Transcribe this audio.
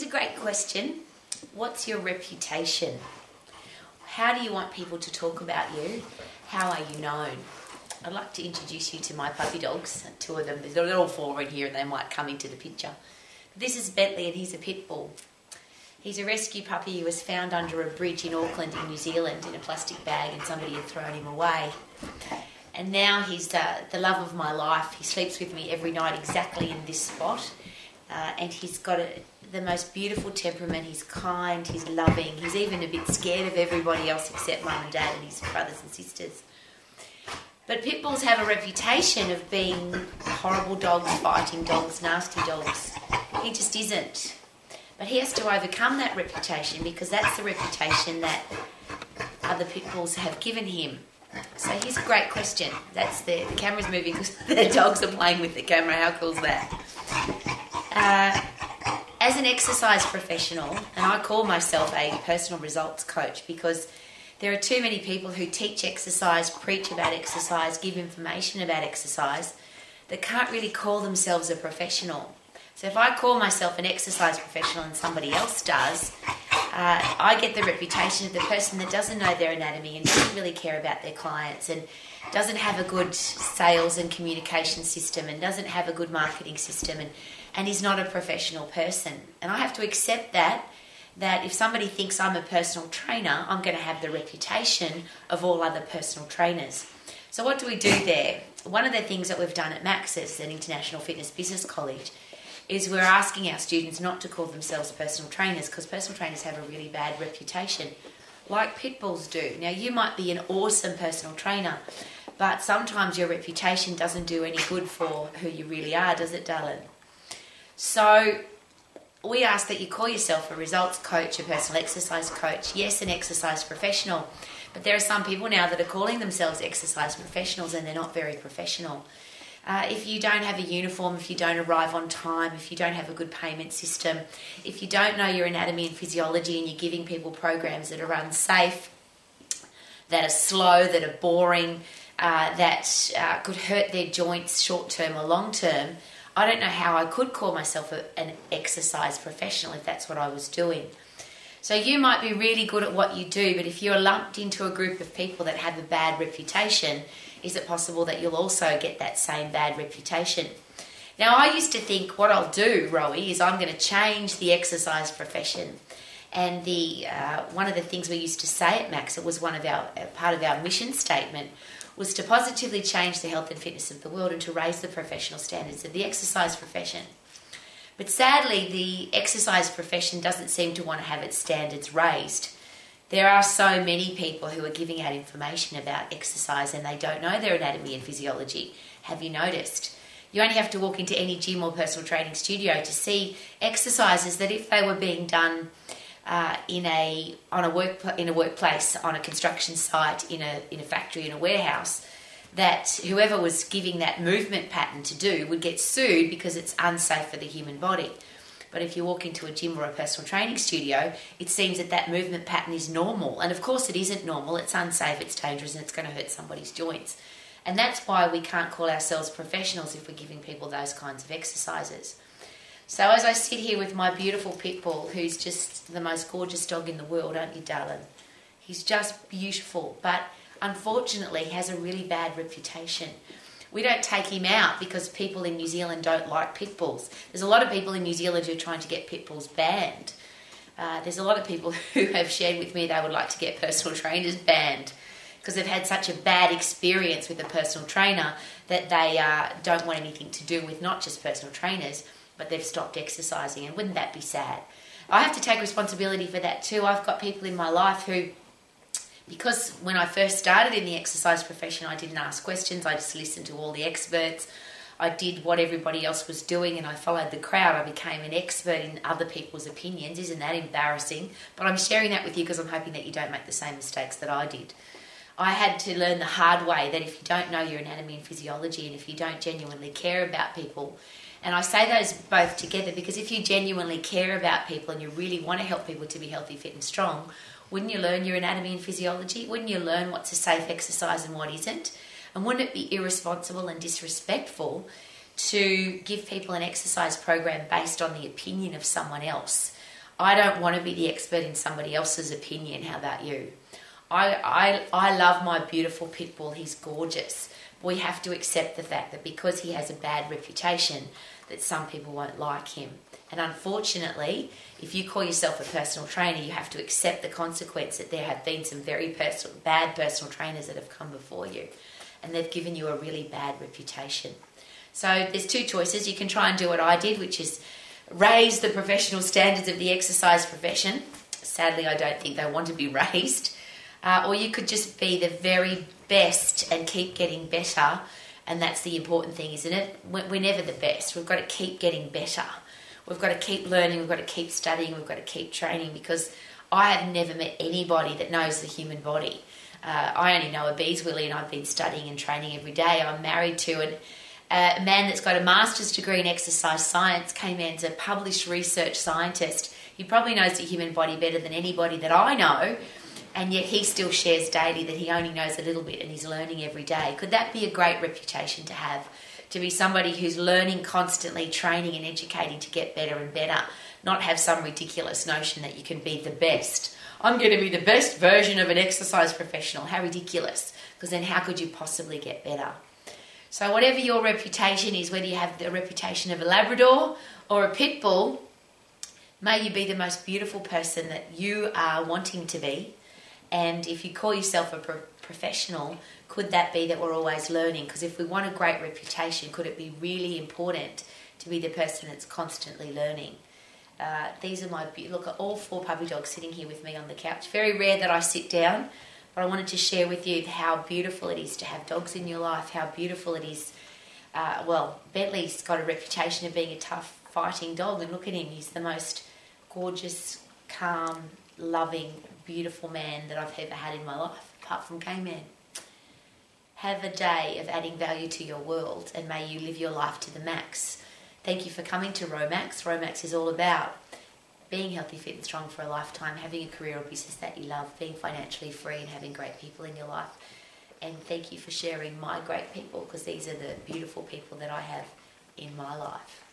Here's a great question What's your reputation? How do you want people to talk about you? How are you known? I'd like to introduce you to my puppy dogs. Two of them, they're all four in here and they might come into the picture. This is Bentley and he's a pit bull. He's a rescue puppy who was found under a bridge in Auckland in New Zealand in a plastic bag and somebody had thrown him away. And now he's uh, the love of my life. He sleeps with me every night exactly in this spot. Uh, and he's got a, the most beautiful temperament. He's kind, he's loving, he's even a bit scared of everybody else except mum and dad and his brothers and sisters. But pit bulls have a reputation of being horrible dogs, fighting dogs, nasty dogs. He just isn't. But he has to overcome that reputation because that's the reputation that other pit bulls have given him. So here's a great question. That's the, the camera's moving because the dogs are playing with the camera. How cool is that? Uh, as an exercise professional, and I call myself a personal results coach because there are too many people who teach exercise, preach about exercise, give information about exercise that can't really call themselves a professional. So if I call myself an exercise professional and somebody else does, uh, I get the reputation of the person that doesn't know their anatomy and doesn't really care about their clients and doesn't have a good sales and communication system and doesn't have a good marketing system and, and is not a professional person. And I have to accept that that if somebody thinks I'm a personal trainer, I'm going to have the reputation of all other personal trainers. So what do we do there? One of the things that we've done at Maxis, an international fitness business college, is we're asking our students not to call themselves personal trainers because personal trainers have a really bad reputation, like pit bulls do. Now, you might be an awesome personal trainer, but sometimes your reputation doesn't do any good for who you really are, does it, darling? So, we ask that you call yourself a results coach, a personal exercise coach, yes, an exercise professional. But there are some people now that are calling themselves exercise professionals and they're not very professional. Uh, if you don't have a uniform, if you don't arrive on time, if you don't have a good payment system, if you don't know your anatomy and physiology and you're giving people programs that are unsafe, that are slow, that are boring, uh, that uh, could hurt their joints short term or long term, I don't know how I could call myself a, an exercise professional if that's what I was doing. So you might be really good at what you do, but if you're lumped into a group of people that have a bad reputation, is it possible that you'll also get that same bad reputation? Now, I used to think what I'll do, Rowie, is I'm going to change the exercise profession. And the uh, one of the things we used to say at Max, it was one of our part of our mission statement, was to positively change the health and fitness of the world and to raise the professional standards of the exercise profession. But sadly, the exercise profession doesn't seem to want to have its standards raised. There are so many people who are giving out information about exercise and they don't know their anatomy and physiology. Have you noticed? You only have to walk into any gym or personal training studio to see exercises that, if they were being done uh, in a on a work in a workplace, on a construction site, in a in a factory, in a warehouse, that whoever was giving that movement pattern to do would get sued because it's unsafe for the human body. But if you walk into a gym or a personal training studio, it seems that that movement pattern is normal. And of course, it isn't normal. It's unsafe, it's dangerous, and it's going to hurt somebody's joints. And that's why we can't call ourselves professionals if we're giving people those kinds of exercises. So, as I sit here with my beautiful pit bull, who's just the most gorgeous dog in the world, aren't you, darling? He's just beautiful, but unfortunately has a really bad reputation we don't take him out because people in New Zealand don't like pit bulls. There's a lot of people in New Zealand who are trying to get pit bulls banned. Uh, there's a lot of people who have shared with me they would like to get personal trainers banned because they've had such a bad experience with a personal trainer that they uh, don't want anything to do with not just personal trainers, but they've stopped exercising. And wouldn't that be sad? I have to take responsibility for that too. I've got people in my life who because when I first started in the exercise profession, I didn't ask questions, I just listened to all the experts. I did what everybody else was doing and I followed the crowd. I became an expert in other people's opinions. Isn't that embarrassing? But I'm sharing that with you because I'm hoping that you don't make the same mistakes that I did. I had to learn the hard way that if you don't know your anatomy and physiology and if you don't genuinely care about people, and I say those both together because if you genuinely care about people and you really want to help people to be healthy, fit, and strong, wouldn't you learn your anatomy and physiology? Wouldn't you learn what's a safe exercise and what isn't? And wouldn't it be irresponsible and disrespectful to give people an exercise program based on the opinion of someone else? I don't want to be the expert in somebody else's opinion. How about you? I, I, I love my beautiful pit bull. He's gorgeous. We have to accept the fact that because he has a bad reputation, that some people won't like him. And unfortunately, if you call yourself a personal trainer, you have to accept the consequence that there have been some very personal, bad personal trainers that have come before you, and they've given you a really bad reputation. So there's two choices. You can try and do what I did, which is raise the professional standards of the exercise profession. Sadly, I don't think they want to be raised. Uh, or you could just be the very best and keep getting better. And that's the important thing, isn't it? We're never the best. We've got to keep getting better. We've got to keep learning. We've got to keep studying. We've got to keep training because I have never met anybody that knows the human body. Uh, I only know a bees willy, and I've been studying and training every day. I'm married to an, uh, a man that's got a master's degree in exercise science. K-Man's a published research scientist. He probably knows the human body better than anybody that I know and yet he still shares daily that he only knows a little bit and he's learning every day. Could that be a great reputation to have? To be somebody who's learning constantly, training and educating to get better and better, not have some ridiculous notion that you can be the best. I'm going to be the best version of an exercise professional. How ridiculous. Because then, how could you possibly get better? So, whatever your reputation is, whether you have the reputation of a Labrador or a pit bull, may you be the most beautiful person that you are wanting to be and if you call yourself a pro- professional, could that be that we're always learning? Because if we want a great reputation, could it be really important to be the person that's constantly learning? Uh, these are my look at all four puppy dogs sitting here with me on the couch. Very rare that I sit down, but I wanted to share with you how beautiful it is to have dogs in your life. How beautiful it is. Uh, well, Bentley's got a reputation of being a tough fighting dog, and look at him. He's the most gorgeous, calm, loving, beautiful man that I've ever had in my life, apart from K-Man. Have a day of adding value to your world and may you live your life to the max. Thank you for coming to Romax. Romax is all about being healthy, fit, and strong for a lifetime, having a career or business that you love, being financially free, and having great people in your life. And thank you for sharing my great people because these are the beautiful people that I have in my life.